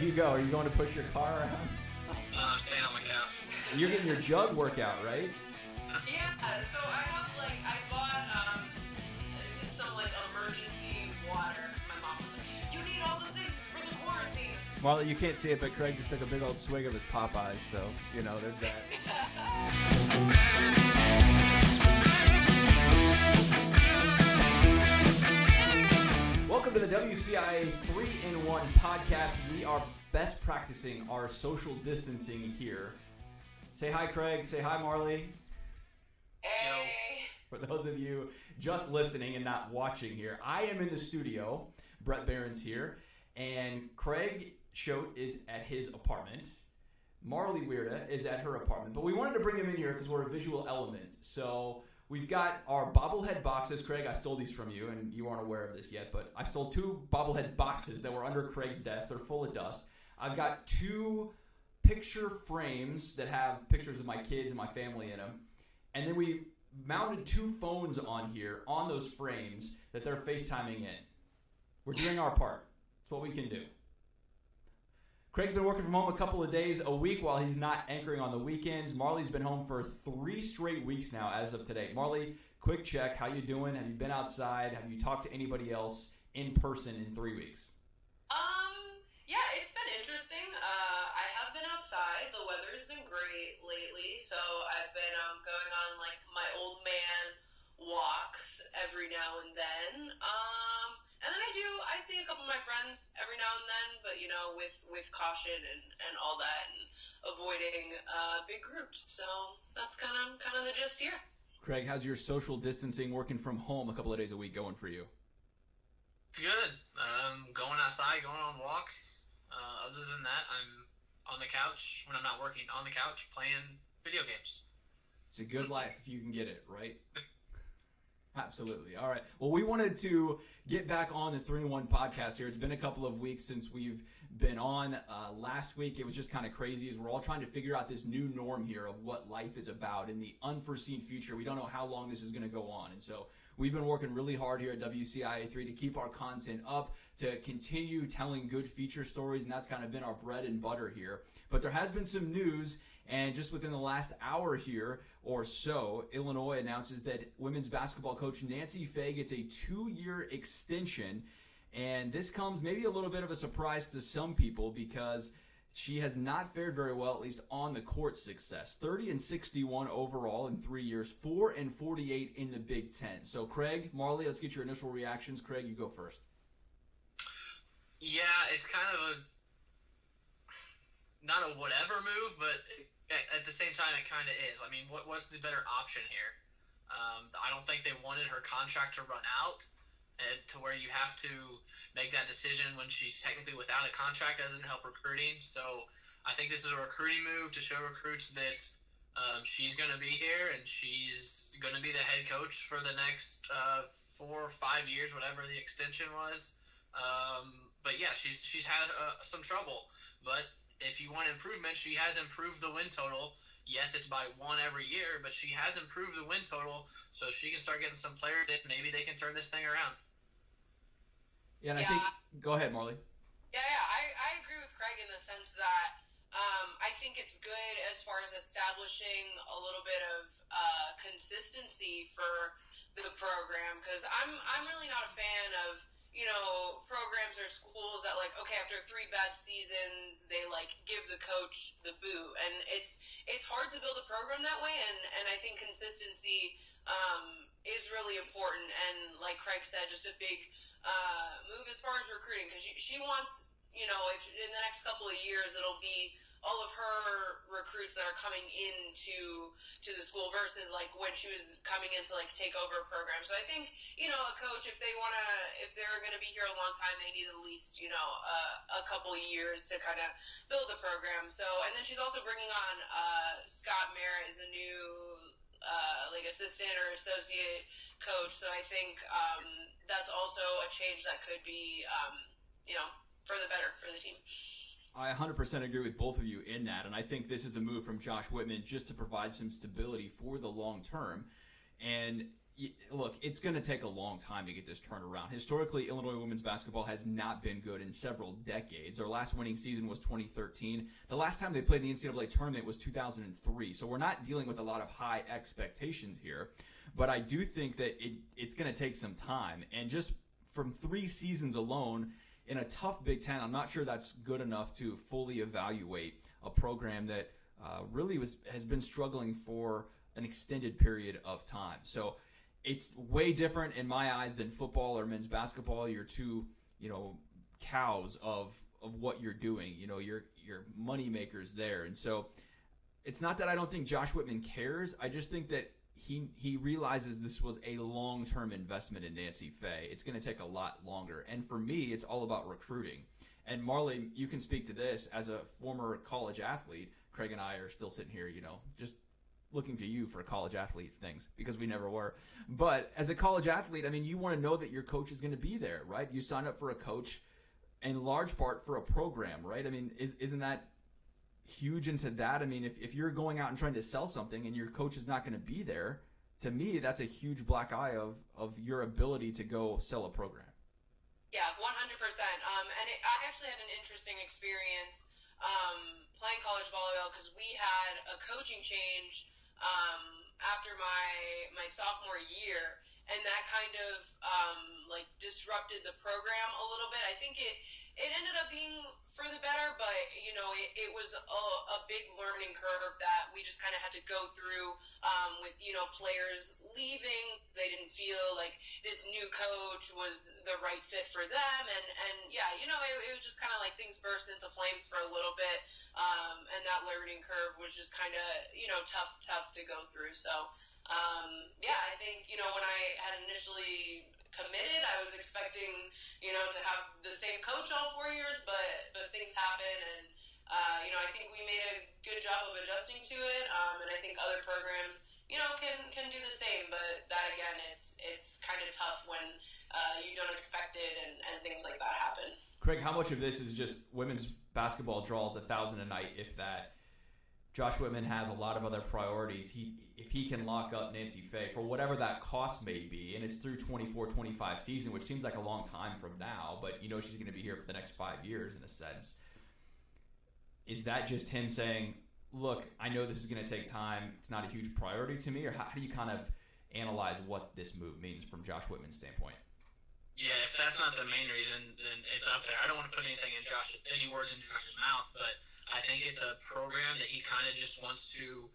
You go. Are you going to push your car around? Uh, staying on my couch. You're getting your jug workout, right? Yeah, so I have like I bought um some like emergency water 'cause my mom was like, you need all the things for the quarantine. Well, you can't see it, but Craig just took a big old swig of his Popeyes, so you know there's that. Welcome to the WCIA 3 in 1 podcast. We are best practicing our social distancing here. Say hi, Craig. Say hi, Marley. Hey. For those of you just listening and not watching here, I am in the studio. Bret Beherns here, and Craig Choate is at his apartment. Marley Weirda is at her apartment, but we wanted to bring him in here because we're a visual element. So we've got our bobblehead boxes. Craig, I stole these from you, and you aren't aware of this yet, but I stole two bobblehead boxes that were under Craig's desk. They're full of dust. I've got two picture frames that have pictures of my kids and my family in them. And then we mounted two phones on here on those frames that they're FaceTiming in. We're doing our part. It's what we can do. Craig's been working from home a couple of days a week while he's not anchoring on the weekends. Marley's been home for three straight weeks now as of today. Marley, quick check. How you doing? Have you been outside? Have you talked to anybody else in person in three weeks? Um, yeah, it's been interesting. Uh, I have been outside. The weather's been great lately, so I've been um, going on like my old man walks every now and then. Um, and then I do I see a couple of my friends every now and then, but you know, with with caution and and all that, and avoiding uh, big groups. So that's kind of kind of the gist here. Craig, how's your social distancing working from home a couple of days a week going for you? Good. Um, going outside, going on walks. Uh, other than that, I'm on the couch when I'm not working. On the couch playing video games. It's a good life if you can get it, right? Absolutely. All right. Well, we wanted to get back on the 3 in 1 podcast here. It's been a couple of weeks since we've been on. Uh, last week, it was just kind of crazy as we're all trying to figure out this new norm here of what life is about in the unforeseen future. We don't know how long this is going to go on. And so we've been working really hard here at WCIA 3 to keep our content up, to continue telling good feature stories. And that's kind of been our bread and butter here. But there has been some news. And just within the last hour here or so, Illinois announces that women's basketball coach Nancy Fahey gets a two year extension. And this comes maybe a little bit of a surprise to some people because she has not fared very well, at least on the court success. 30 and 61 overall in three years, 4 and 48 in the Big Ten. So, Craig, Marley, let's get your initial reactions. Craig, you go first. Yeah, it's kind of a not a whatever move, but at, the same time, it kind of is. I mean, what, what's the better option here? Um, I don't think they wanted her contract to run out, and to where you have to make that decision when she's technically without a contract doesn't help recruiting. So I think this is a recruiting move to show recruits that um, she's going to be here and she's going to be the head coach for the next uh, four or five years, whatever the extension was. Um, but yeah, she's she's had uh, some trouble, but if you want improvement, she has improved the win total. Yes, it's by one every year, but she has improved the win total, so she can start getting some players that maybe they can turn this thing around. Yeah, and I Yeah. think. Go ahead, Marley. Yeah, yeah, I, I agree with Craig in the sense that um, I think it's good as far as establishing a little bit of uh, consistency for the program because I'm I'm really not a fan of you know programs or schools that like okay after three bad seasons they like give the coach the boot and it's it's hard to build a program that way and and I think consistency um, is really important. And like Craig said just a big uh, move as far as recruiting because she, she wants you know if in the next couple of years it'll be all of her recruits that are coming into to the school versus like when she was coming in to like take over a program so i think you know a coach if they want to if they're going to be here a long time they need at least you know uh, a couple years to kind of build the program so and then she's also bringing on uh, scott merritt as a new uh, like assistant or associate coach. So I think um, that's also a change that could be, um, you know, for the better for the team. I 100% agree with both of you in that, and I think this is a move from Josh Whitman just to provide some stability for the long term. And look, it's going to take a long time to get this turned around. Historically, Illinois women's basketball has not been good in several decades. Their last winning season was 2013. The last time they played the NCAA tournament was 2003. So we're not dealing with a lot of high expectations here. But I do think that it, it's going to take some time. And just from three seasons alone, in a tough Big Ten, I'm not sure that's good enough to fully evaluate a program that uh, really was has been struggling for an extended period of time. So it's way different in my eyes than football or men's basketball. You're two, you know, cows of of what you're doing. You know, you're you're money makers there, and so it's not that I don't think Josh Whitman cares. I just think that he he realizes this was a long term investment in Nancy Fahey. It's going to take a lot longer, and for me, it's all about recruiting. And Marley, you can speak to this as a former college athlete. Craig and I are still sitting here, you know, just looking to you for college athlete things because we never were. But as a college athlete, I mean, you want to know that your coach is going to be there, right? You sign up for a coach in large part for a program, right? I mean, is, isn't that huge into that? I mean, if, if you're going out and trying to sell something and your coach is not going to be there, to me, that's a huge black eye of, of your ability to go sell a program. Yeah, 100%. Um, and it, I actually had an interesting experience um, playing college volleyball because we had a coaching change um, after my my sophomore year, and that kind of um, like disrupted the program a little bit. I think it it ended up being for the better, but you know it, it was a, a big learning curve that we just kind of had to go through um, with you know players leaving. They didn't feel like this new coach was the right fit for them, and and yeah, you know it, it was just kind of like things burst into flames for a little bit, um, and that learning curve was just kind of you know tough tough to go through. So. Um, yeah, I think you know when I had initially committed. I was expecting, you know, to have the same coach all four years, but but things happen, and uh, you know, I think we made a good job of adjusting to it, um, and I think other programs, you know, can can do the same. But that again, it's it's kind of tough when uh, you don't expect it, and, and things like that happen. Craig, how much of this is just women's basketball draws a thousand a night, if that? Josh Whitman has a lot of other priorities. He if he can lock up Nancy Fahey for whatever that cost may be, and it's through 24-25 season, which seems like a long time from now, but you know she's going to be here for the next five years in a sense. Is that just him saying, "Look, I know this is going to take time. It's not a huge priority to me," or how, how do you kind of analyze what this move means from Josh Whitman's standpoint? Yeah, if that's not the main reason, then it's up there. I don't want to put anything in Josh, any words in Josh's mouth, but I think it's a program that he kind of just wants to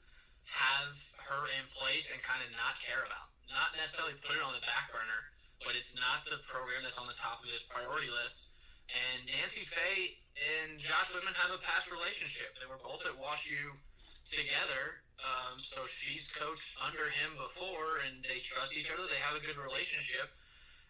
have her in place and kind of not care about. Not necessarily put it on the back burner, but it's not the program that's on the top of his priority list. And Nancy Fahey and Josh Whitman have a past relationship. They were both at WashU together. Um, so she's coached under him before, and they trust each other. They have a good relationship.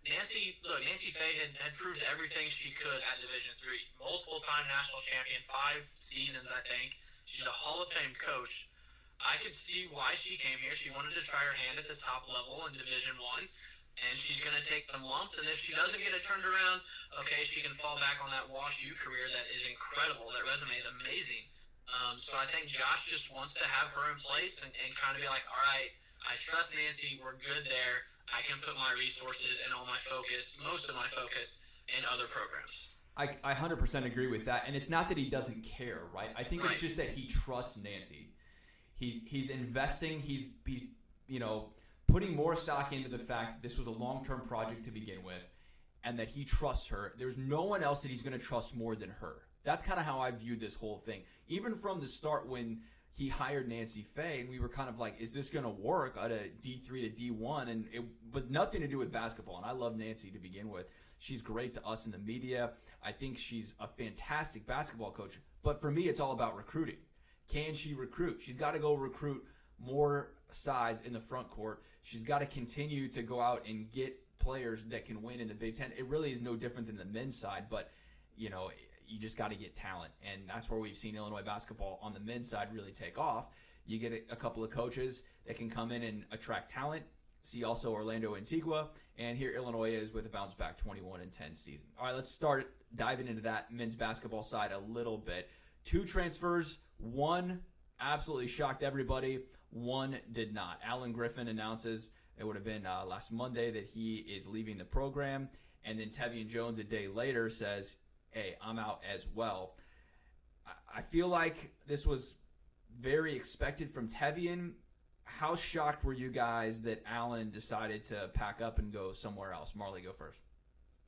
Nancy, look, Nancy Fahey had, had proved everything she could at Division Three. Multiple time national champion, five seasons, I think. She's a Hall of Fame coach. I could see why she came here. She wanted to try her hand at the top level in Division One, and she's going to take some lumps. And if she doesn't get it turned around, okay, she can fall back on that Wash U career that is incredible. That resume is amazing. Um, so I think Josh just wants to have her in place and, and kind of be like, all right, I trust Nancy. We're good there I can put my resources and all my focus, most of my focus, in other programs. I, I 100% agree with that. And it's not that he doesn't care, right? I think right. it's just that he trusts Nancy. He's he's investing, he's he's you know, putting more stock into the fact that this was a long-term project to begin with and that he trusts her. There's no one else that he's going to trust more than her. That's kind of how I viewed this whole thing. Even from the start when he hired Nancy Fahey, and we were kind of like, is this going to work at a D3 to D1? And it was nothing to do with basketball. And I love Nancy to begin with. She's great to us in the media. I think she's a fantastic basketball coach. But for me, it's all about recruiting. Can she recruit? She's got to go recruit more size in the front court. She's got to continue to go out and get players that can win in the Big Ten. It really is no different than the men's side, but you know, you just got to get talent, and that's where we've seen Illinois basketball on the men's side really take off. You get a, a couple of coaches that can come in and attract talent. See also Orlando Antigua, and here Illinois is with a bounce back 21 and 10 season. All right, let's start diving into that men's basketball side a little bit. Two transfers, one absolutely shocked everybody, one did not. Alan Griffin announces It would have been uh, last Monday that he is leaving the program, and then Tevian Jones a day later says, "Hey, I'm out as well." I, feel like this was very expected from Tevian. How shocked were you guys that Alan decided to pack up and go somewhere else? Marley, go first.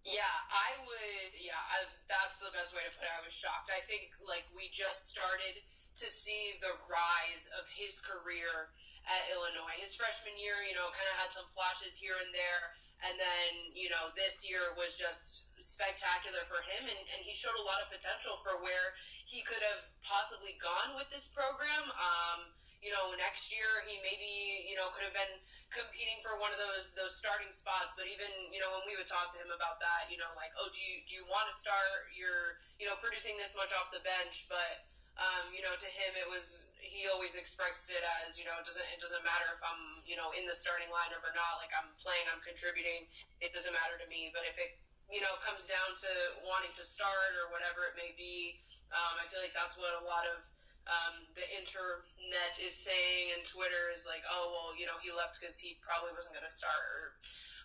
Yeah, I would. Yeah, I, that's the best way to put it. I was shocked. I think like we just started to see the rise of his career at Illinois. His freshman year, you know, kind of had some flashes here and there, and then you know this year was just spectacular for him, and, and he showed a lot of potential for where he could have possibly gone with this program. Um, you know, next year he maybe, you know, could have been competing for one of those those starting spots. But even, you know, when we would talk to him about that, you know, like, oh, do you do you want to start? You're, you know, producing this much off the bench, but um, you know, to him it was he always expressed it as, you know, it doesn't it doesn't matter if I'm, you know, in the starting lineup or not. Like I'm playing, I'm contributing. It doesn't matter to me. But if it you know comes down to wanting to start or whatever it may be, um, I feel like that's what a lot of um, the internet is saying and Twitter is like, oh well, you know, he left because he probably wasn't going to start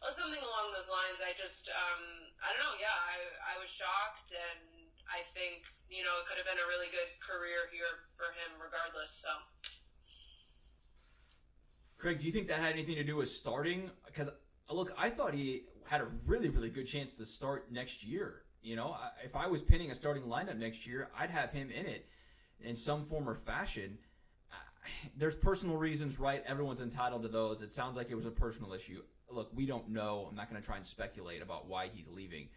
or something along those lines. I just, um, I don't know. Yeah, I, I was shocked, and I think you know it could have been a really good career here for him, regardless. So. Craig, do you think that had anything to do with starting? Because look, I thought he had a really, really good chance to start next year. You know, if I was pinning a starting lineup next year, I'd have him in it in some form or fashion. There's personal reasons, right? Everyone's entitled to those. It sounds like it was a personal issue. Look, we don't know. I'm not going to try and speculate about why he's leaving,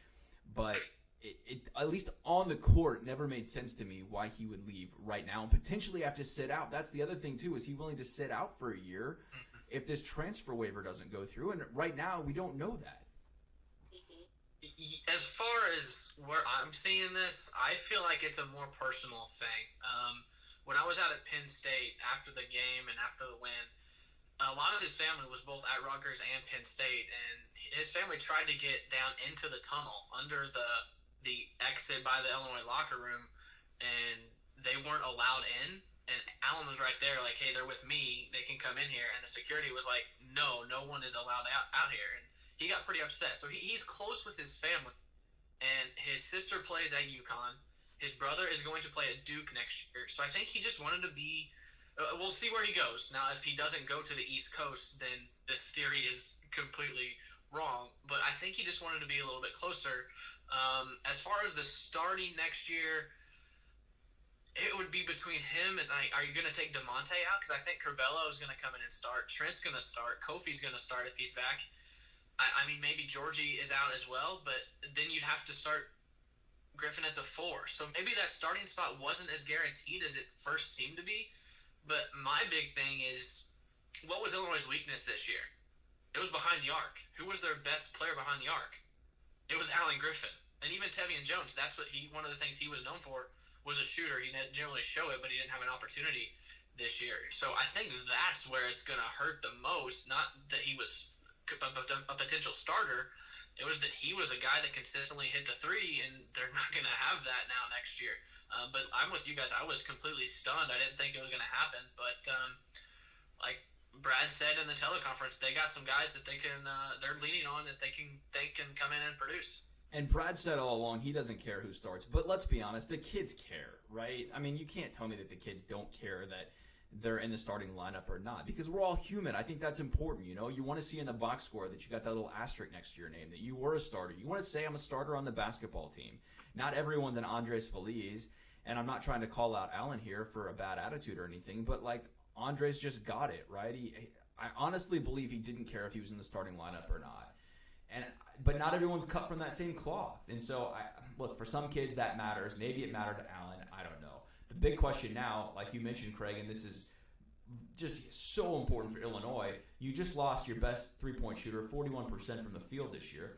but it, it, at least on the court never made sense to me why he would leave right now and potentially have to sit out. That's the other thing too. Is he willing to sit out for a year mm-hmm. If this transfer waiver doesn't go through? And right now we don't know that. As far as where I'm seeing this, I feel like it's a more personal thing. Um, when I was out at Penn State after the game and after the win, a lot of his family was both at Rutgers and Penn State, and his family tried to get down into the tunnel under the the exit by the Illinois locker room, and they weren't allowed in. And Alan was right there, like, "Hey, they're with me. They can come in here." And the security was like, "No, no one is allowed out out here." And he got pretty upset. So he, he's close with his family, and his sister plays at UConn. His brother is going to play at Duke next year. So I think he just wanted to be. Uh, we'll see where he goes. Now, if he doesn't go to the East Coast, then this theory is completely wrong. But I think he just wanted to be a little bit closer. Um, as far as the starting next year, it would be between him and like, are you going to take Da'Monte out? Because I think Curbelo is going to come in and start. Trent's going to start. Kofi's going to start if he's back. I, I mean, maybe Giorgi is out as well, but then you'd have to start Griffin at the four. So maybe that starting spot wasn't as guaranteed as it first seemed to be. But my big thing is, what was Illinois' weakness this year? It was behind the arc. Who was their best player behind the arc? It was Alan Griffin, and even Tevian Jones. That's what he. One of the things he was known for was a shooter. He didn't generally show it, but he didn't have an opportunity this year. So I think that's where it's going to hurt the most. Not that he was a, potential starter. It was that he was a guy that consistently hit the three, and they're not going to have that now next year. Um, but I'm with you guys. I was completely stunned. I didn't think it was going to happen. But um, like Brad said in the teleconference, they got some guys that they can. Uh, they're leaning on that they can. They can come in and produce. And Brad said all along he doesn't care who starts. But let's be honest, the kids care, right? I mean, you can't tell me that the kids don't care that they're in the starting lineup or not because we're all human. I think that's important. You know, you want to see in the box score that you got that little asterisk next to your name that you were a starter. You want to say I'm a starter on the basketball team. Not everyone's an Andres Feliz, and I'm not trying to call out Alan here for a bad attitude or anything, but like Andres just got it right. He, I honestly believe he didn't care if he was in the starting lineup or not. And but not everyone's cut from that same cloth. And so I look for some kids that matters. Maybe it mattered to Alan. I don't know. The big question now, like you mentioned, Craig, and this is just so important for Illinois. You just lost your best three point shooter, 41% from the field this year.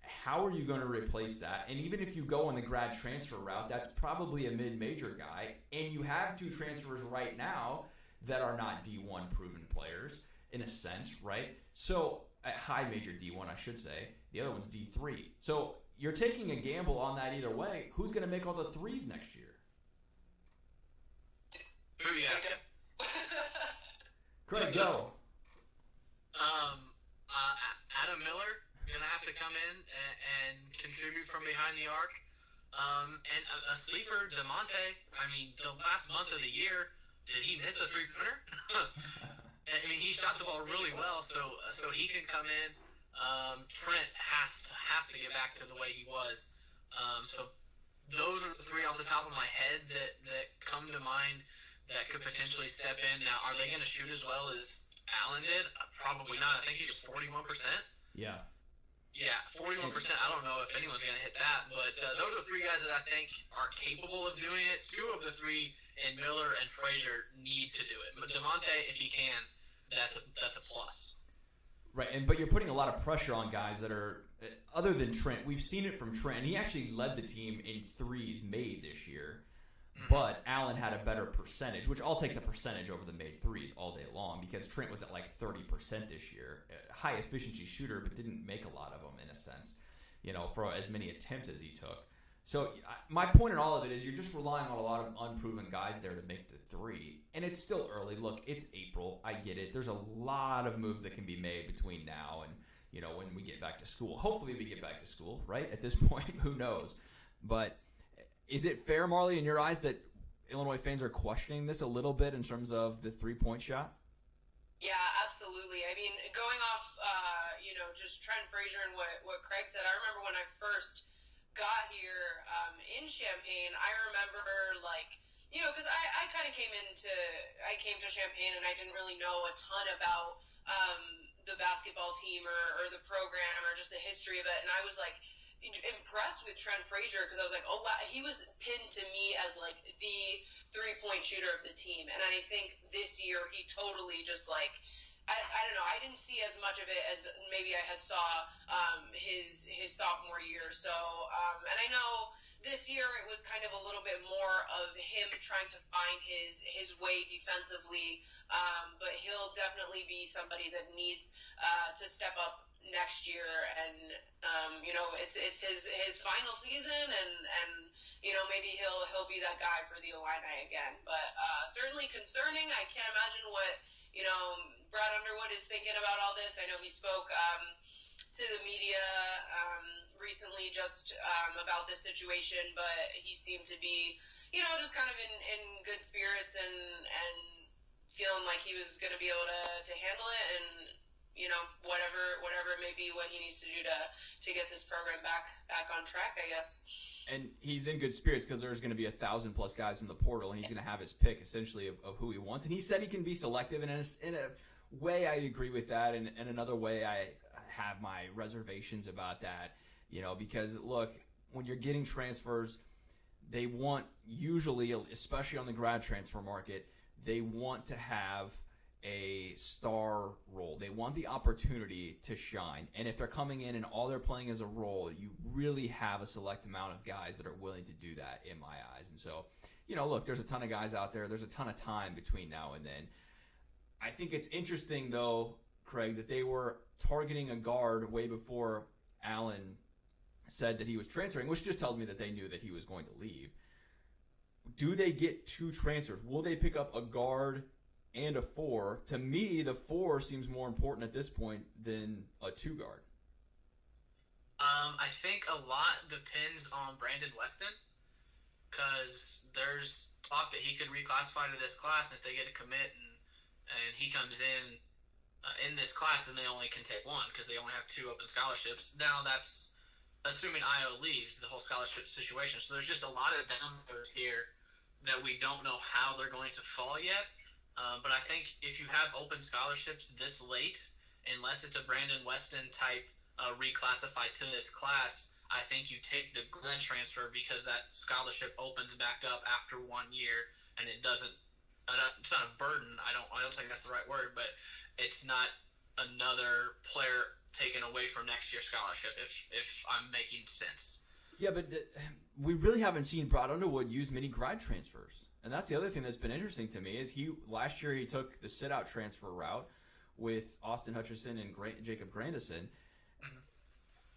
How are you going to replace that? And even if you go on the grad transfer route, that's probably a mid major guy. And you have two transfers right now that are not D1 proven players in a sense, right? So, a high major D1, I should say. The other one's D3. So you're taking a gamble on that either way. Who's going to make all the threes next year? Booyah. Craig, go. Um, uh, Adam Miller going to have to come in and, and, contribute from behind the arc. Um, and a, a sleeper, Da'Monte. I mean, the last month of the year, did he miss a three pointer? I mean, he shot the ball really well, so so he can come in um, Trent has to, has to get back to the way he was. Um, so those are the three off the top of my head that, that come to mind that could potentially step in. Now, are they going to shoot as well as Alan did? Uh, probably not. I think he was 41%. Yeah. Yeah, 41%. I don't know if anyone's going to hit that, but uh, those are three guys that I think are capable of doing it. Two of the three, and Miller and Frazier, need to do it. But Da'Monte, if he can, that's a, that's a plus. Right, and but you're putting a lot of pressure on guys that are uh, other than Trent. We've seen it from Trent. He actually led the team in threes made this year. Mm-hmm. But Alan had a better percentage, which I'll take the percentage over the made threes all day long because Trent was at like 30% this year. High efficiency shooter, but didn't make a lot of them in a sense, you know, for as many attempts as he took. So my point in all of it is you're just relying on a lot of unproven guys there to make the three, and it's still early. Look, it's April. I get it. There's a lot of moves that can be made between now and you know when we get back to school. Hopefully, we get back to school. Right at this point, who knows? But is it fair, Marley, in your eyes, that Illinois fans are questioning this a little bit in terms of the three point shot? Yeah, absolutely. I mean, going off, uh, you know, just Trent Frazier and what, what Craig said, I remember when I first got here um, in Champaign, I remember like you know because I, I kind of came into I came to Champaign and I didn't really know a ton about um, the basketball team or, or the program or just the history of it, and I was like impressed with Trent Frazier because I was like, oh wow, he was pinned to me as like the three point shooter of the team, and I think this year he totally just like I, I don't know. I didn't see as much of it as maybe I had saw um, his his sophomore year. So, um, and I know this year it was kind of a little bit more of him trying to find his his way defensively. Um, but he'll definitely be somebody that needs uh, to step up next year and um, you know it's it's his his final season and and you know maybe he'll he'll be that guy for the Illini again but uh, certainly concerning I can't imagine what you know Brad Underwood is thinking about all this. I know he spoke um, to the media um, recently just um, about this situation but he seemed to be you know just kind of in, in good spirits and and feeling like he was going to be able to, to handle it and you know whatever whatever it may be what he needs to do to to get this program back back on track i guess. And he's in good spirits because there's going to be a thousand plus guys in the portal and he's going to have his pick essentially of, of who he wants. And he said he can be selective and in a, in a way i agree with that and in another way i have my reservations about that you know because look when you're getting transfers they want usually especially on the grad transfer market they want to have a star role. They want the opportunity to shine. And if they're coming in and all they're playing is a role, you really have a select amount of guys that are willing to do that in my eyes. And so, you know, look, there's a ton of guys out there. There's a ton of time between now and then. I think it's interesting though, Craig, that they were targeting a guard way before Alan said that he was transferring, which just tells me that they knew that he was going to leave. Do they get two transfers? Will they pick up a guard and a four. To me, the four seems more important at this point than a two guard. Um, I think a lot depends on Brandon Weston because there's talk that he could reclassify to this class, and if they get a commit and and he comes in uh, in this class, then they only can take one because they only have two open scholarships. Now that's assuming Ayo leaves the whole scholarship situation. So there's just a lot of dominoes here that we don't know how they're going to fall yet. Uh, but I think if you have open scholarships this late, unless it's a Brandon Weston type uh, reclassified to this class, I think you take the grad transfer because that scholarship opens back up after one year, and it doesn't. Uh, it's not a burden. I don't. I don't think that's the right word, but it's not another player taken away from next year's scholarship. If if I'm making sense. Yeah, but we really haven't seen Brad Underwood use many grad transfers. And that's the other thing that's been interesting to me is he last year he took the sit out transfer route with Austin Hutcherson and Grant, Jacob Grandison.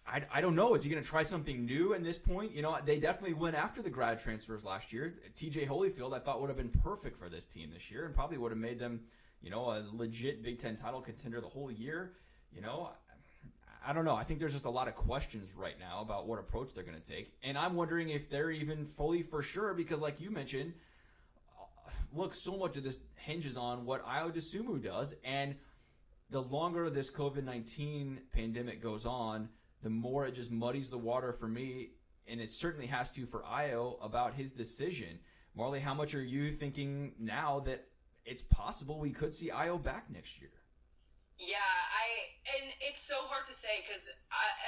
I, I don't know. Is he going to try something new at this point? You know, they definitely went after the grad transfers last year. TJ Holyfield, I thought, would have been perfect for this team this year and probably would have made them, you know, a legit Big Ten title contender the whole year. You know, I don't know. I think there's just a lot of questions right now about what approach they're going to take, and I'm wondering if they're even fully for sure because, like you mentioned, uh, look, so much of this hinges on what Ayo Dosunmu does, and the longer this COVID nineteen pandemic goes on, the more it just muddies the water for me, and it certainly has to for Ayo about his decision. Marley, how much are you thinking now that it's possible we could see Ayo back next year? Yeah, I and it's so hard to say because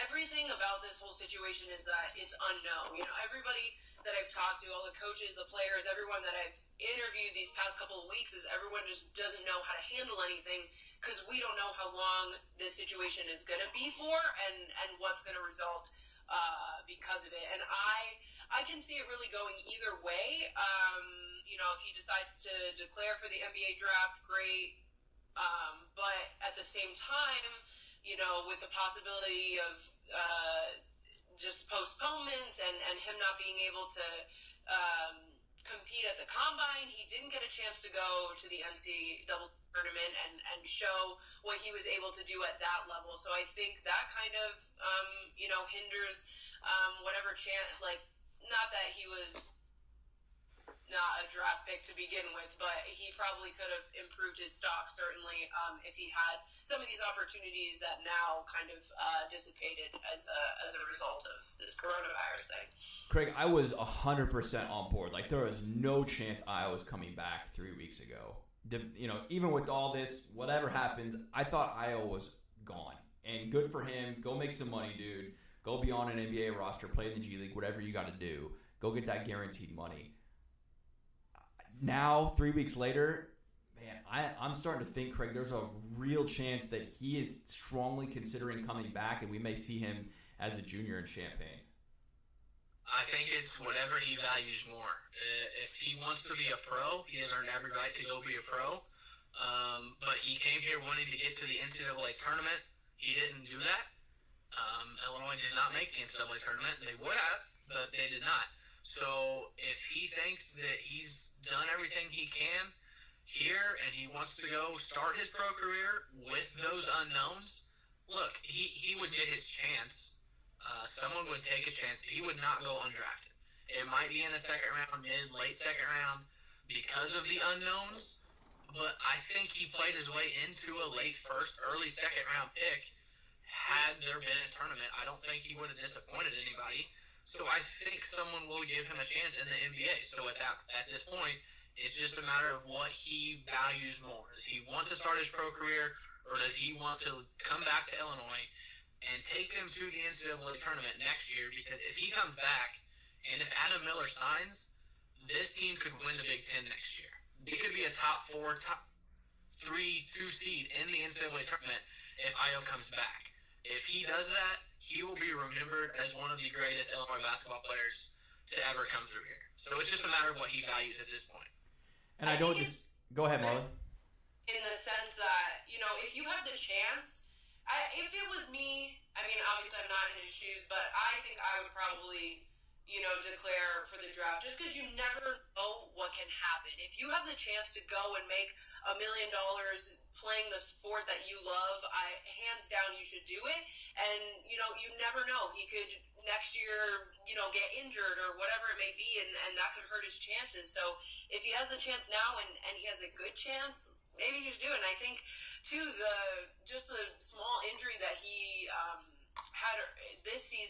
everything about this whole situation is that it's unknown. You know, everybody that I've talked to, all the coaches, the players, everyone that I've interviewed these past couple of weeks is everyone just doesn't know how to handle anything because we don't know how long this situation is going to be for and and what's going to result uh, because of it. And I I can see it really going either way. Um, you know, if he decides to declare for the NBA draft, great. Um, but at the same time, you know, with the possibility of uh, just postponements and, and him not being able to um, compete at the combine, he didn't get a chance to go to the NC double tournament and, and show what he was able to do at that level. So I think that kind of, um, you know, hinders um, whatever chance, like, not that he was not a draft pick to begin with, but he probably could have improved his stock certainly um, if he had some of these opportunities that now kind of uh, dissipated as a, as a result of this coronavirus thing. Craig, I was 100% on board. Like, there was no chance I was coming back three weeks ago. You know, even with all this, whatever happens, I thought Ayo was gone. And good for him. Go make some money, dude. Go be on an NBA roster, play in the G League, whatever you got to do. Go get that guaranteed money now, three weeks later, man, I, I'm starting to think, Craig, there's a real chance that he is strongly considering coming back, and we may see him as a junior in Champaign. I think it's whatever he values more. Uh, if he wants to be a pro, he has earned every right to go be a pro. Um, but he came here wanting to get to the NCAA tournament. He didn't do that. Um, Illinois did not make the NCAA tournament. They would have, but they did not. So if he thinks that he's done everything he can here and he wants to go start his pro career with those unknowns, look, he, he would get his chance. Uh, someone would take a chance. He would not go undrafted. It might be in the second round, mid, late second round because of the unknowns, but I think he played his way into a late first, early second round pick. Had there been a tournament, I don't think he would have disappointed anybody. So I think someone will give him a chance in the NBA. So at that at this point, it's just a matter of what he values more. Does he want to start his pro career, or does he want to come back to Illinois and take them to the NCAA tournament next year? Because if he comes back, and if Adam Miller signs, this team could win the Big Ten next year. It could be a top four, top three, two seed in the NCAA tournament if Ayo comes back. If he does that, he will be remembered as one of the greatest Illinois basketball players to ever come through here. So it's just a matter of what he values at this point. And I, don't just go ahead, Marlon. In the sense that you know, if you have the chance, I, if it was me, I mean, obviously I'm not in his shoes, but I think I would probably you know, declare for the draft just because you never know what can happen. If you have the chance to go and make a million dollars playing the sport that you love, I hands down you should do it. And you know, you never know. He could next year, you know, get injured or whatever it may be, and, and that could hurt his chances. So if he has the chance now and, and he has a good chance, maybe he should do it. And I think too the just the small injury that he um, had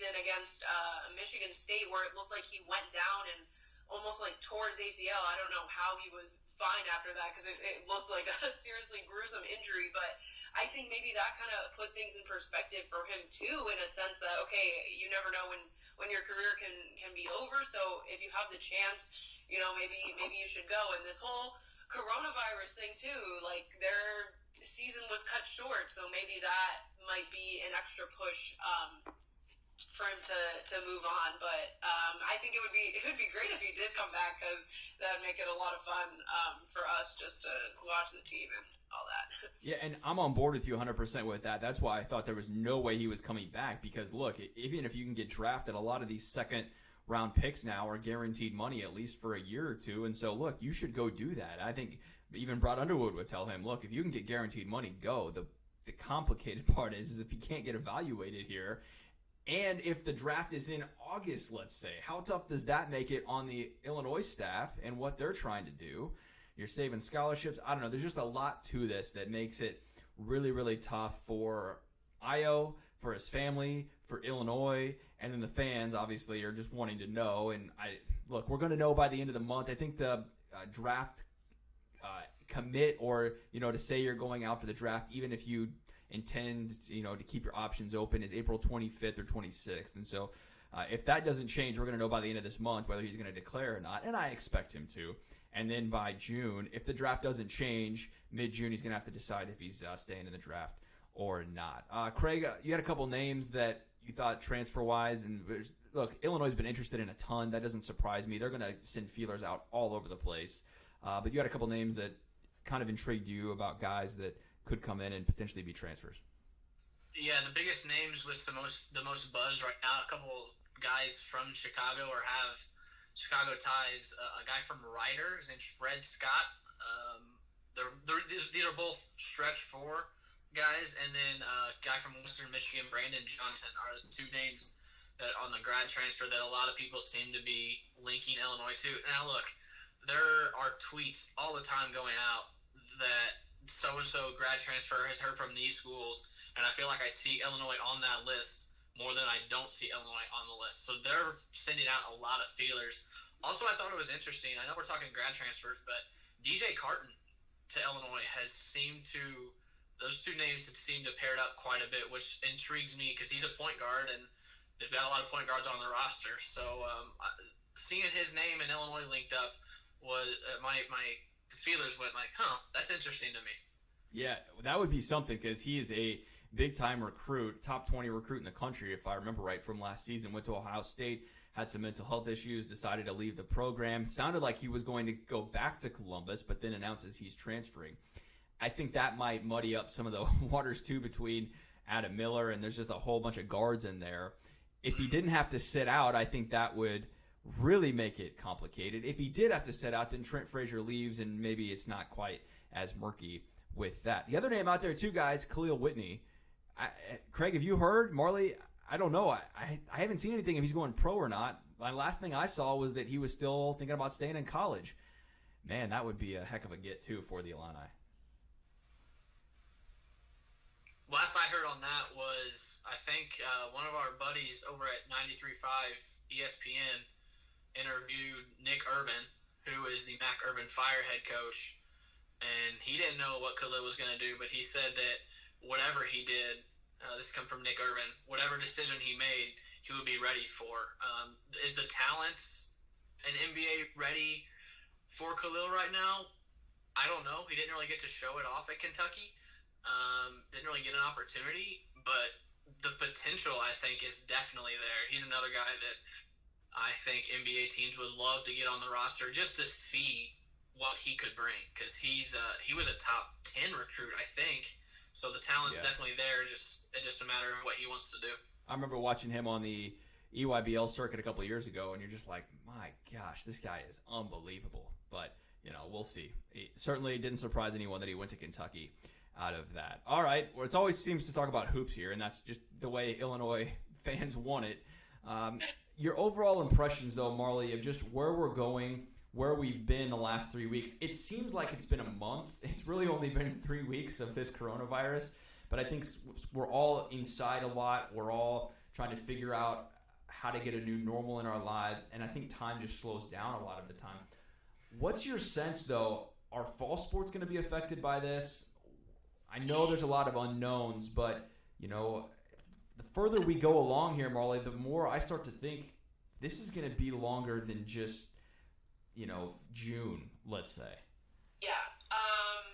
season against uh, Michigan State, where it looked like he went down and almost like tore his ACL. I don't know how he was fine after that because it, it looked like a seriously gruesome injury. But I think maybe that kind of put things in perspective for him too, in a sense that okay, you never know when when your career can can be over. So if you have the chance, you know maybe maybe you should go. And this whole coronavirus thing too, like their season was cut short, so maybe that might be an extra push um, for him to, to move on. But um, I think it would be it would be great if he did come back because that'd make it a lot of fun um, for us just to watch the team and all that. Yeah, and I'm on board with you 100% with that. That's why I thought there was no way he was coming back because look, even if you can get drafted, a lot of these second round picks now are guaranteed money at least for a year or two. And so, look, you should go do that. I think even Brad Underwood would tell him, look, if you can get guaranteed money, go. The the complicated part is, is if you can't get evaluated here, and if the draft is in August, let's say, how tough does that make it on the Illinois staff and what they're trying to do? You're saving scholarships. I don't know. There's just a lot to this that makes it really, really tough for Ayo, for his family, for Illinois, and then the fans. Obviously, are just wanting to know. And I look, we're going to know by the end of the month. I think the uh, draft uh, commit, or you know, to say you're going out for the draft, even if you intend, you know, to keep your options open, is April 25th or 26th. And so, uh, if that doesn't change, we're going to know by the end of this month whether he's going to declare or not. And I expect him to. And then by June, if the draft doesn't change, mid June, he's going to have to decide if he's uh, staying in the draft or not. Uh, Craig, uh, you had a couple names that you thought transfer wise, and look, Illinois has been interested in a ton. That doesn't surprise me. They're going to send feelers out all over the place. Uh, but you had a couple names that kind of intrigued you about guys that could come in and potentially be transfers. Yeah, the biggest names with the most the most buzz right now. A couple guys from Chicago or have Chicago ties. Uh, a guy from Rider, his name's Fred Scott. Um, they're, they're, these, these are both stretch four guys, and then uh, a guy from Western Michigan, Brandon Johnson, are the two names that on the grad transfer that a lot of people seem to be linking Illinois to. Now, look, there are tweets all the time going out that so and so grad transfer has heard from these schools, and I feel like I see Illinois on that list more than I don't see Illinois on the list. So they're sending out a lot of feelers. Also, I thought it was interesting. I know we're talking grad transfers, but DJ Carton to Illinois has seemed to those two names have seemed to paired up quite a bit, which intrigues me because he's a point guard and they've got a lot of point guards on the roster. So um, seeing his name and Illinois linked up was uh, my my feelers went like, huh, that's interesting to me. Yeah, that would be something because he is a big time recruit, top 20 recruit in the country, if I remember right from last season. Went to Ohio State, had some mental health issues, decided to leave the program. Sounded like he was going to go back to Columbus, but then announces he's transferring. I think that might muddy up some of the waters too between Adam Miller and there's just a whole bunch of guards in there. If he didn't have to sit out, I think that would really make it complicated. If he did have to set out, then Trent Frazier leaves and maybe it's not quite as murky with that. The other name out there too, guys, Kahlil Whitney I, Craig, have you heard Marley? I don't know. I, I, I haven't seen anything if he's going pro or not. My last thing I saw was that he was still thinking about staying in college. Man, that would be a heck of a get too for the Illini. Last I heard on that was I think uh, one of our buddies over at 93.5 ESPN interviewed Nick Irvin, who is the Mac Irvin Fire head coach, and he didn't know what Kahlil was going to do, but he said that whatever he did, uh, this come from Nick Irvin, whatever decision he made, he would be ready for. Um, is the talent an NBA ready for Kahlil right now? I don't know. He didn't really get to show it off at Kentucky. Um, didn't really get an opportunity, but the potential I think is definitely there. He's another guy that I think NBA teams would love to get on the roster just to see what he could bring because he's uh, he was a top ten recruit I think so the talent's yeah. definitely there. Just it's just a matter of what he wants to do. I remember watching him on the EYBL circuit a couple years ago, and you're just like, my gosh, this guy is unbelievable. But you know, we'll see. It certainly didn't surprise anyone that he went to Kentucky out of that. All right, well, it always seems to talk about hoops here, and that's just the way Illinois fans want it. Um, your overall impressions, though, Marley, of just where we're going where we've been the last three weeks. It seems like it's been a month. It's really only been three weeks of this coronavirus, but I think we're all inside a lot. We're all trying to figure out how to get a new normal in our lives, and I think time just slows down a lot of the time. What's your sense, though? Are fall sports going to be affected by this? I know there's a lot of unknowns, but you know, further we go along here, Marley, the more I start to think this is going to be longer than just you know, June, let's say. Yeah. Um,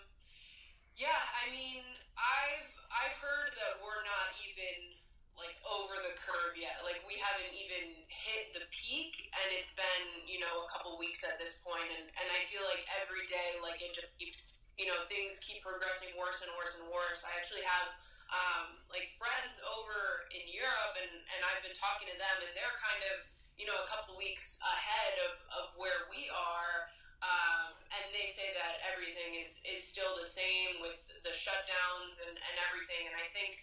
yeah, I mean, I've I've heard that we're not even like over the curve yet. Like we haven't even hit the peak and it's been, you know, a couple weeks at this point and, and I feel like every day like it just keeps you know, things keep progressing worse and worse and worse. I actually have um, like friends over in Europe and, and I've been talking to them and they're kind of you know, a couple weeks ahead of, of where we are. um, and they say that everything is, is still the same with the shutdowns and, and everything. And I think,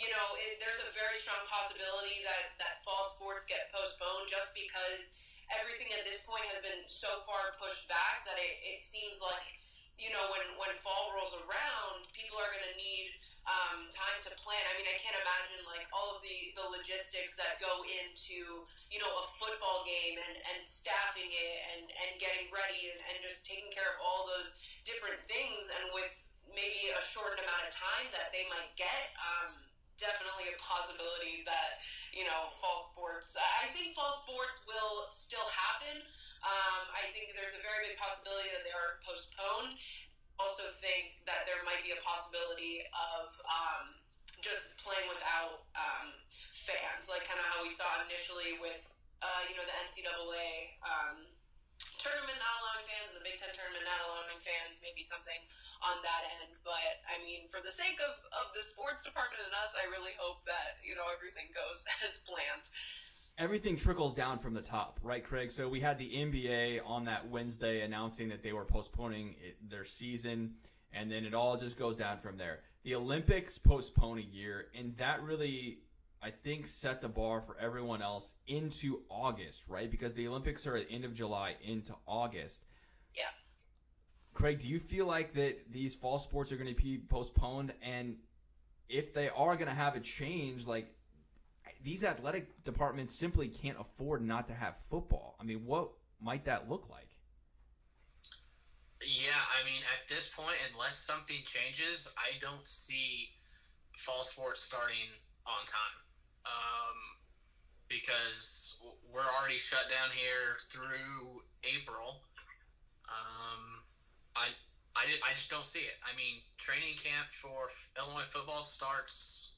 you know, it, there's a very strong possibility that, that fall sports get postponed just because everything at this point has been so far pushed back that it, it seems like, you know, when, when fall rolls around, people are going to need – um, time to plan. I mean, I can't imagine like all of the, the logistics that go into, you know, a football game and, and staffing it and, and getting ready and, and just taking care of all those different things. And with maybe a short amount of time that they might get, um, definitely a possibility that, you know, fall sports, I think fall sports will still happen. Um, I think there's a very big possibility that they are postponed also think that there might be a possibility of um, just playing without um, fans, like kind of how we saw initially with uh, you know the NCAA um, tournament not allowing fans, the Big Ten tournament not allowing fans, maybe something on that end. But I mean, for the sake of, of the sports department and us, I really hope that you know everything goes as planned everything trickles down from the top, right, Craig? So we had the NBA on that Wednesday announcing that they were postponing it, their season, and then it all just goes down from there. The Olympics postpone a year, and that really, I think, set the bar for everyone else into August, right? Because the Olympics are at the end of July into August. Yeah. Craig, do you feel like that these fall sports are going to be postponed? And if they are going to have a change, like these athletic departments simply can't afford not to have football. I mean, what might that look like? Yeah, I mean, at this point, unless something changes, I don't see fall sports starting on time. Um, because we're already shut down here through April. Um, I, I, I just don't see it. I mean, training camp for Illinois football starts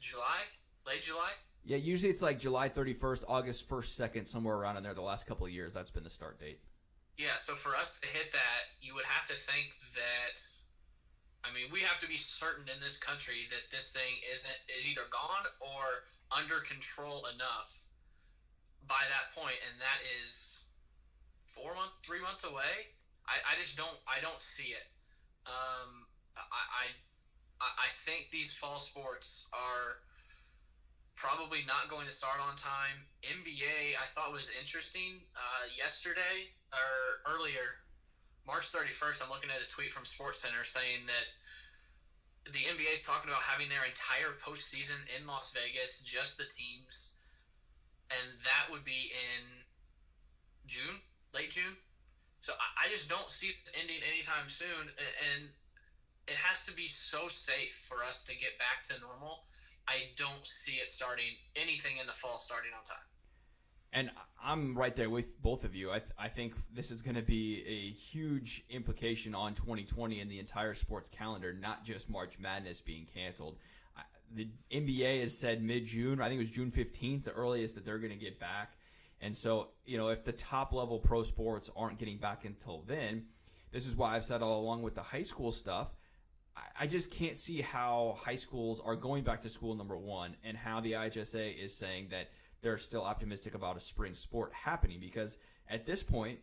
July, late July. Yeah, usually it's like July 31st, August 1st, 2nd, somewhere around in there. The last couple of years, that's been the start date. Yeah, so for us to hit that, you would have to think that. I mean, we have to be certain in this country that this thing isn't is either gone or under control enough by that point, and that is four months, three months away. I, I just don't I don't see it. Um, I, I I think these fall sports are probably not going to start on time. NBA, I thought was interesting uh, yesterday or earlier, March 31st. I'm looking at a tweet from Sports Center saying that the NBA is talking about having their entire postseason in Las Vegas, just the teams, and that would be in June, late June. So I, I just don't see this ending anytime soon, and it has to be so safe for us to get back to normal I don't see it starting anything in the fall starting on time. And I'm right there with both of you. I, th- I think this is going to be a huge implication on 2020 and the entire sports calendar, not just March Madness being canceled. the NBA has said mid June, I think it was June 15th, the earliest that they're going to get back. And so, you know, if the top level pro sports aren't getting back until then, this is why I've said all along with the high school stuff I just can't see how high schools are going back to school, number one, and how the IHSA is saying that they're still optimistic about a spring sport happening because at this point,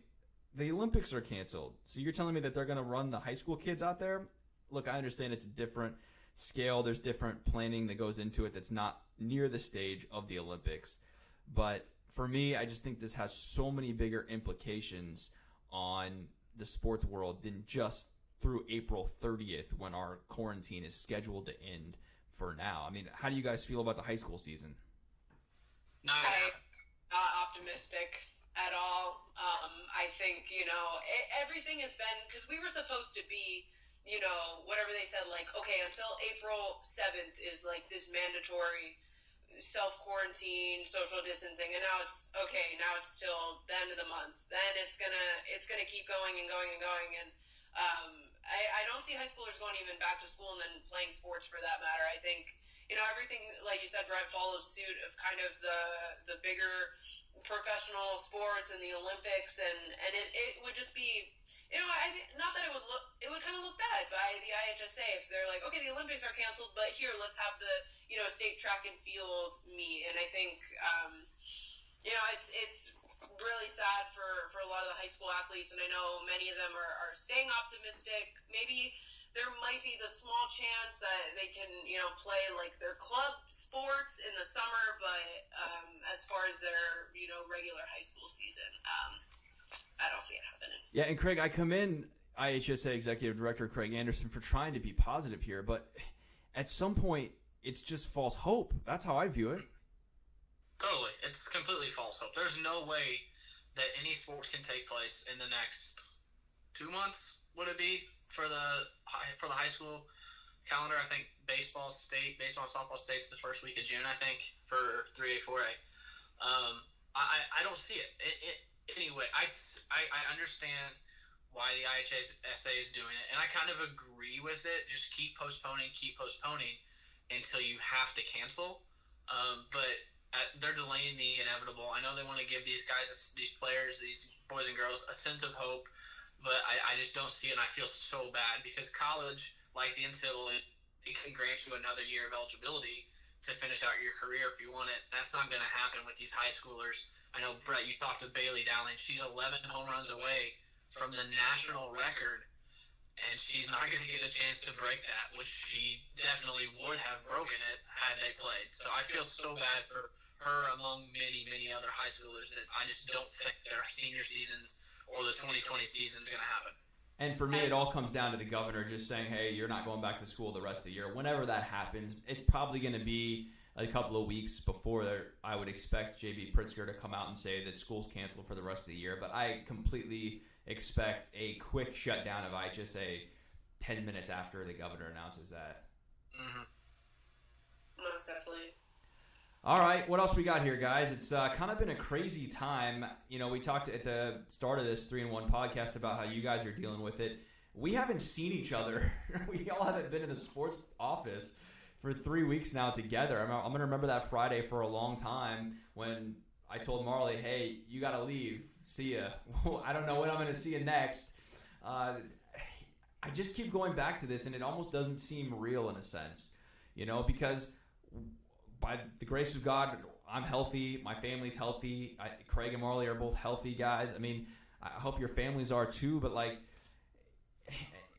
the Olympics are canceled. So you're telling me that they're going to run the high school kids out there? Look, I understand it's a different scale, there's different planning that goes into it that's not near the stage of the Olympics. But for me, I just think this has so many bigger implications on the sports world than just through April 30th when our quarantine is scheduled to end for now. I mean, how do you guys feel about the high school season? Not, not optimistic at all. Um, I think, you know, it, everything has been, because we were supposed to be, you know, whatever they said, like, okay, until April 7th is like this mandatory self quarantine, social distancing, and now it's okay. Now it's still the end of the month. Then it's gonna it's gonna keep going and going and going, and um, I, I don't see high schoolers going even back to school and then playing sports for that matter. I think you know everything, like you said, Brent follows suit of kind of the the bigger professional sports and the Olympics, and and it, it would just be you know, I not that it would look, it would kind of look bad by the IHSA if they're like, okay, the Olympics are canceled, but here let's have the you know state track and field meet, and I think um, you know it's it's really sad for, for a lot of the high school athletes, and I know many of them are, are staying optimistic. Maybe there might be the small chance that they can, you know, play like their club sports in the summer, but um, as far as their, you know, regular high school season, um, I don't see it happening. Yeah, and Craig, I come in IHSA Executive Director Craig Anderson for trying to be positive here, but at some point, it's just false hope. That's how I view it. Totally, it's completely false hope. There's no way that any sports can take place in the next two months. Would it be for the for the high school calendar? I think baseball state, baseball and softball state's the first week of June. I think for three A, four A. Um, I I don't see it. it, it anyway, I, I I understand why the IHSA is doing it, and I kind of agree with it. Just keep postponing, keep postponing until you have to cancel. Um, but Uh, they're delaying the inevitable. I know they want to give these guys, these players, these boys and girls, a sense of hope, but I, I just don't see it, and I feel so bad because college, like the NCAA, it can grant you another year of eligibility to finish out your career if you want it. That's not going to happen with these high schoolers. I know, Brett, you talked to Bailey Dowling. She's 11 home runs away from the national record, and she's not going to get a chance to break that, which she definitely would have broken it had they played. So I feel so bad for her among many, many other high schoolers that I just don't think their senior seasons or the 2020 season is going to happen. And for me, it all comes down to the governor just saying, hey, you're not going back to school the rest of the year. Whenever that happens, it's probably going to be a couple of weeks before I would expect JB Pritzker to come out and say that school's canceled for the rest of the year. But I completely expect a quick shutdown of IHSA 10 minutes after the governor announces that. Mm-hmm. Most definitely. All right, what else we got here, guys? It's uh, kind of been a crazy time. You know, we talked at the start of this three in one podcast about how you guys are dealing with it. We haven't seen each other. we all haven't been in the sports office for three weeks now together. I'm, I'm going to remember that Friday for a long time when I told Marley, "Hey, you got to leave. See ya. I don't know when I'm going to see you next." Uh, I just keep going back to this, and it almost doesn't seem real in a sense, you know, because by the grace of God, I'm healthy. My family's healthy. I, Craig and Marley are both healthy guys. I mean, I hope your families are too. But like,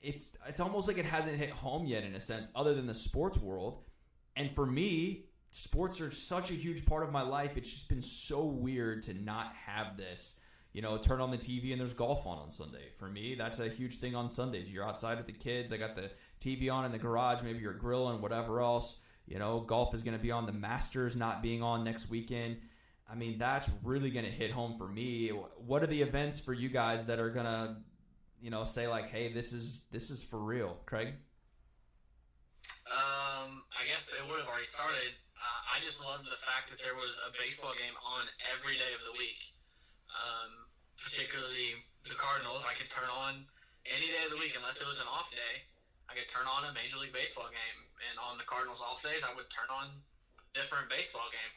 it's it's almost like it hasn't hit home yet in a sense, other than the sports world. And for me, sports are such a huge part of my life. It's just been so weird to not have this. You know, turn on the TV and there's golf on on Sunday. For me, that's a huge thing on Sundays. You're outside with the kids. I got the TV on in the garage. Maybe you're grilling, whatever else you know, golf is going to be on the Masters not being on next weekend. I mean, that's really going to hit home for me. What are the events for you guys that are going to, you know, say like, "Hey, this is this is for real," Craig? Um, I guess it would have already started. Uh, I just loved the fact that there was a baseball game on every day of the week. Um, particularly the Cardinals, I could turn on any day of the week unless it was an off day. I could turn on a Major League Baseball game and on the Cardinals off days, I would turn on a different baseball game.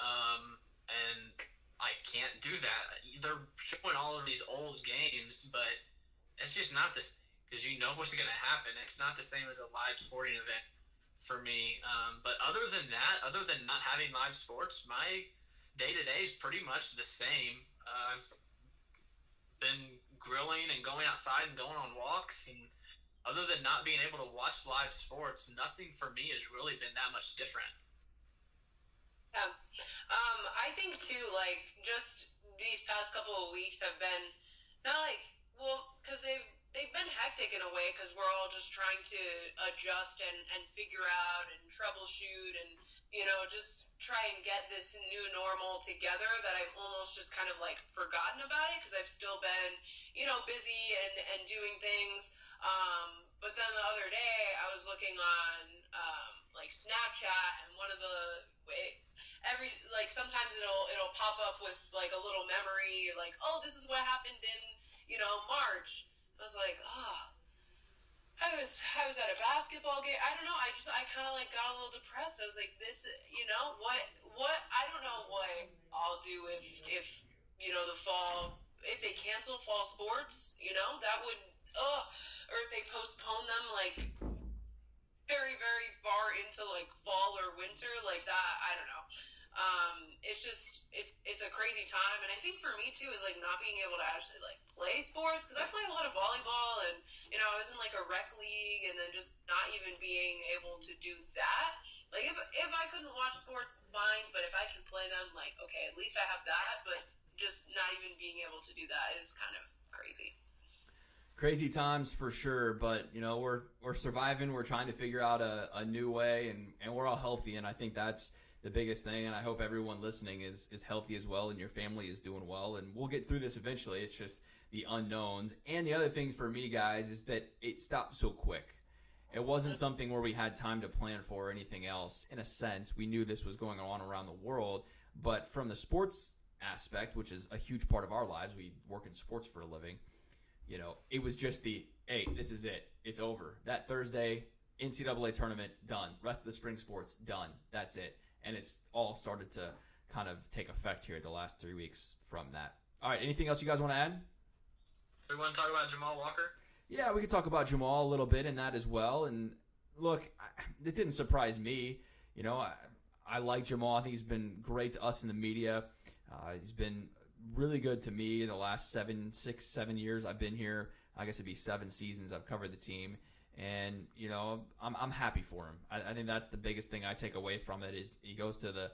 Um, and I can't do that. They're showing all of these old games, but it's just not this because you know what's going to happen. It's not the same as a live sporting event for me. Um, but other than that, other than not having live sports, my day to day is pretty much the same. Uh, I've been grilling and going outside and going on walks and other than not being able to watch live sports, nothing for me has really been that much different. Yeah. Um, I think too, like just these past couple of weeks have been not like well, because they've they've been hectic in a way because we're all just trying to adjust and and figure out and troubleshoot and you know just try and get this new normal together that I've almost just kind of like forgotten about it because I've still been you know busy and and doing things um, but then the other day, I was looking on um, like Snapchat, and one of the it, every like sometimes it'll it'll pop up with like a little memory, like oh this is what happened in you know March. I was like oh. I was I was at a basketball game. I don't know. I just I kind of like got a little depressed. I was like, this, you know, what what I don't know what I'll do if if you know the fall if they cancel fall sports. You know, that would oh or if they postpone them like very very far into like fall or winter like that i don't know um, it's just it's it's a crazy time, and I think for me too is like not being able to actually like play sports because I play a lot of volleyball, and you know I was in like a rec league, and then just not even being able to do that. Like if if I couldn't watch sports, fine, but if I can play them, like okay, at least I have that. But just not even being able to do that is kind of crazy crazy times for sure but you know we're we're surviving we're trying to figure out a, a new way and and we're all healthy and i think that's the biggest thing, and I hope everyone listening is is healthy as well, and your family is doing well, and we'll get through this eventually. It's just the unknowns, and the other thing for me, guys, is that it stopped so quick. It wasn't something where we had time to plan for or anything else. In a sense, we knew this was going on around the world, but from the sports aspect, which is a huge part of our lives, we work in sports for a living. You know, it was just the hey, this is it. It's over. That Thursday, NCAA tournament done. Rest of the spring sports done. That's it and it's all started to kind of take effect here the last three weeks from that. All right, anything else you guys want to add? We want to talk about Jamal Walker. Yeah, we could talk about Jamal a little bit in that as well. And look, it didn't surprise me. You know, I, I like Jamal. I think he's been great to us in the media. Uh, he's been really good to me in the last seven, six, seven years I've been here. I guess it'd be seven seasons I've covered the team and you know I'm, I'm happy for him. I, I, think that's the biggest thing I take away from it is he goes to the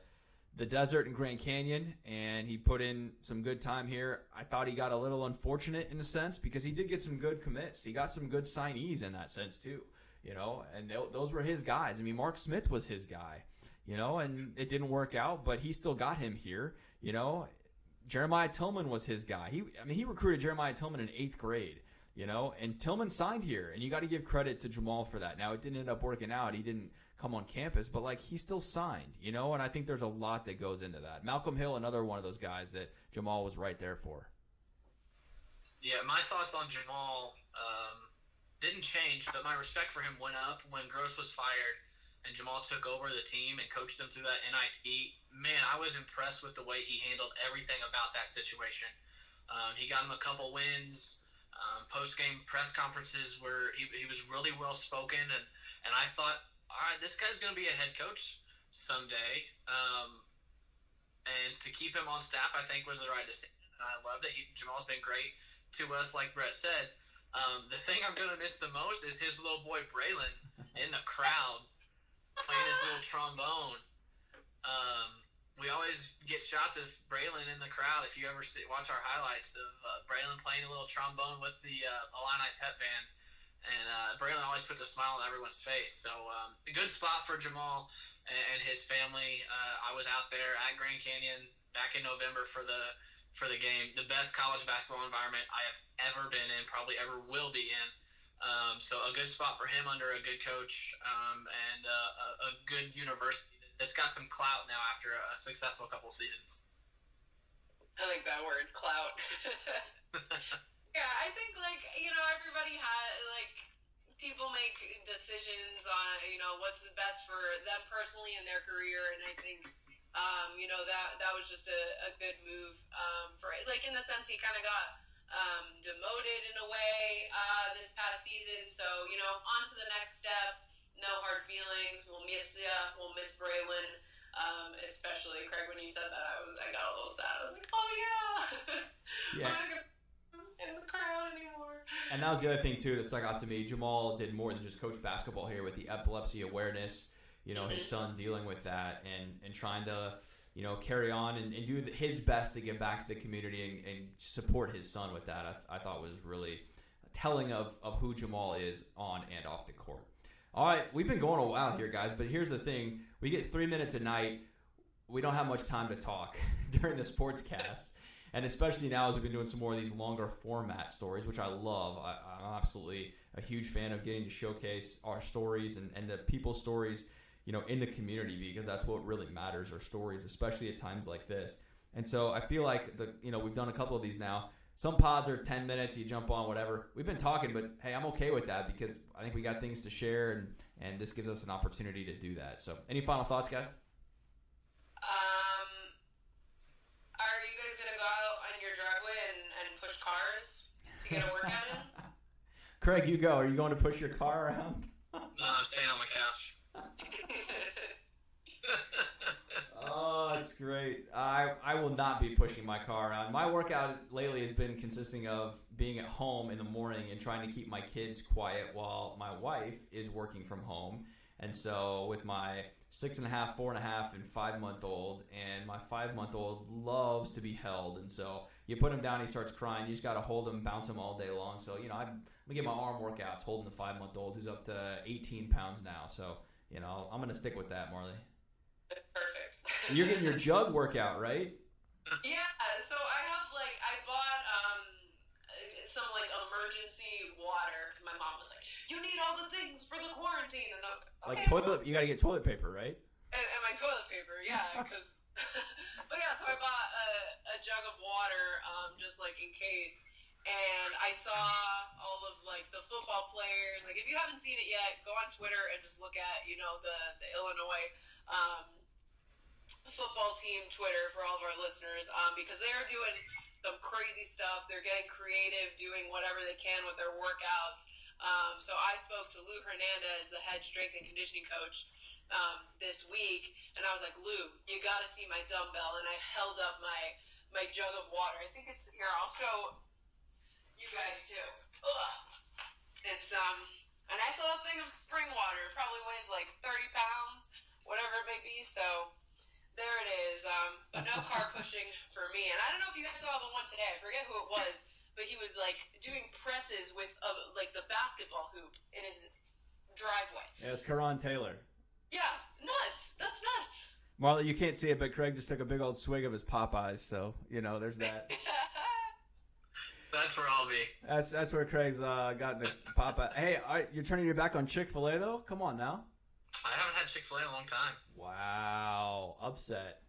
the desert in Grand Canyon and he put in some good time here. I thought he got a little unfortunate in a sense because he did get some good commits. He got some good signees in that sense too, you know, and those were his guys. I mean, Mark Smith was his guy, you know, and it didn't work out, but he still got him here, you know. Jeremiah Tilmon was his guy. He, I mean, he recruited Jeremiah Tilmon in eighth grade you know. And Tilmon signed here, and you got to give credit to Jamal for that. Now it didn't end up working out; he didn't come on campus, but like he still signed, you know. And I think there's a lot that goes into that. Malcolm Hill, another one of those guys that Jamal was right there for. Yeah, my thoughts on Jamal um, didn't change, but my respect for him went up when Groce was fired and Jamal took over the team and coached them through that NIT. Man, I was impressed with the way he handled everything about that situation. Um, he got him a couple wins um, post game press conferences where he, he was really well spoken, and, and I thought, all right, this guy's going to be a head coach someday. Um, and to keep him on staff, I think was the right decision. And I loved it. Jamal's been great to us, like Brett said. Um, the thing I'm going to miss the most is his little boy Braylon in the crowd playing his little trombone. Um, we always get shots of Braylon in the crowd. If you ever see, watch our highlights of uh, Braylon playing a little trombone with the uh, Illini Pep Band, and uh, Braylon always puts a smile on everyone's face. So um, a good spot for Jamal and, his family. Uh, I was out there at Grand Canyon back in November for the for the game. The best college basketball environment I have ever been in, probably ever will be in. Um, so a good spot for him under a good coach um, and uh, a, a good university it's got some clout now after a successful couple seasons. I like that word, clout. yeah, I think like you know everybody had like people make decisions on you know what's the best for them personally in their career, and I think um, you know that that was just a, a good move um, for like in the sense he kind of got um, demoted in a way uh, this past season. So you know on to the next step no hard feelings. We'll miss ya. We'll miss Braylon. Um, especially Craig, when you said that, I was I got a little sad. I was like, oh yeah, yeah. in the crowd anymore. And that was the other thing too that stuck out to me. Jamal did more than just coach basketball here with the epilepsy awareness. You know, his mm-hmm. son dealing with that and and trying to you know, carry on and, and, do his best to give back to the community and, and support his son with that. I, I, thought was really telling of, of who Jamal is on and off the court. All right, we've been going a while here, guys, but here's the thing: we get three minutes a night. We don't have much time to talk during the sports cast, and especially now as we've been doing some more of these longer format stories, which I love. I, am absolutely a huge fan of getting to showcase our stories and, and the people's stories, you know, in the community because that's what really matters. Our stories, especially at times like this. And so I feel like the you know we've done a couple of these now some pods are 10 minutes, you jump on, whatever. We've been talking, but hey, I'm okay with that because I think we got things to share, and, and this gives us an opportunity to do that. So, any final thoughts, guys? Um, are you guys going to go out on your driveway and, and push cars to get a workout in? Craig, you go. Are you going to push your car around? no, I'm staying on my couch. Oh, it's I I will not be pushing my car around. My workout lately has been consisting of being at home in the morning and trying to keep my kids quiet while my wife is working from home. And so, with my six and a half, four and a half, and five month old, and my five month old loves to be held. And so, you put him down, he starts crying. You just got to hold him, bounce him all day long. So, you know, I'm, gonna get my arm workouts holding the five month old who's up to 18 pounds now. So, you know, I'm gonna stick with that, Marley. You're getting your jug workout, right? Yeah, so I have like I bought um some like emergency water because my mom was like, "You need all the things for the quarantine," and I'm Like okay. toilet, you got to get toilet paper, right? and, and my toilet paper, yeah, because. but yeah, so I bought a, a jug of water, um, just like in case. And I saw all of like the football players. Like, if you haven't seen it yet, go on Twitter and just look at you know the the Illinois um, football team Twitter for all of our listeners um, because they are doing some crazy stuff. They're getting creative, doing whatever they can with their workouts. Um, so I spoke to Lou Hernandez, the head strength and conditioning coach, um, this week, and I was like, Lou, you got to see my dumbbell, and I held up my my jug of water. I think it's here. I'll show you guys too. Ugh. It's um a nice little thing of spring water. It probably weighs like 30 pounds, whatever it may be. So there it is. Um, but no car pushing for me. And I don't know if you guys saw the one today. I forget who it was, but he was like doing presses with a, like the basketball hoop in his driveway. Yeah, it's Karan Taylor. Yeah, nuts. That's nuts. Marley, you can't see it, but Craig just took a big old swig of his Popeyes, so you know there's that. That's where I'll be. That's that's where Craig's uh, got the Popeye. Hey, all right, you're turning your back on Chick Fil A though. Come on now. I haven't had Chick Fil A in a long time. Wow, upset.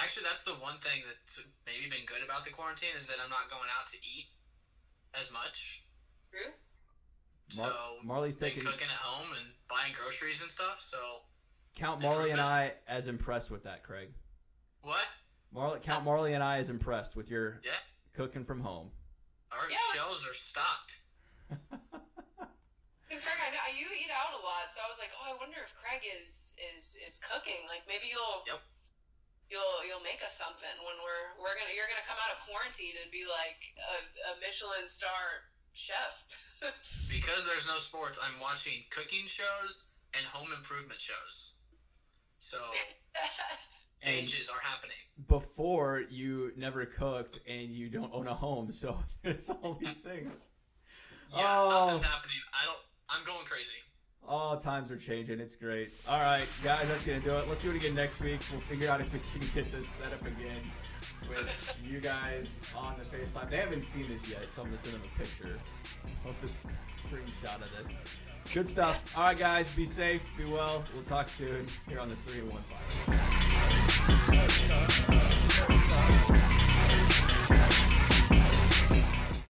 Actually, that's the one thing that's maybe been good about the quarantine is that I'm not going out to eat as much. True. Mar- so Marley's been taking cooking at home and buying groceries and stuff. So count Marley and I as impressed with that, Craig. what? Marley, count Marley and I as impressed with your Yeah, cooking from home. our Yeah. shelves are stocked. Because Craig, I know you eat out a lot, so I was like, oh, I wonder if Craig is is is cooking. Like maybe you'll Yep. you'll you'll make us something when we're we're gonna you're gonna come out of quarantine and be like a, a Michelin star chef. Because there's no sports, I'm watching cooking shows and home improvement shows. So changes are happening. before you never cooked and you don't own a home, so there's all these things. Yeah, Oh. something's happening. I don't. I'm going crazy. Oh, times are changing. It's great. All right, guys, that's gonna do it. Let's do it again next week. We'll figure out if we can get this set up again with you guys on the FaceTime. They haven't seen this yet, so I'm gonna send them a picture of this screenshot of this. Good stuff. All right, guys, be safe, be well. We'll talk soon here on the three and one five.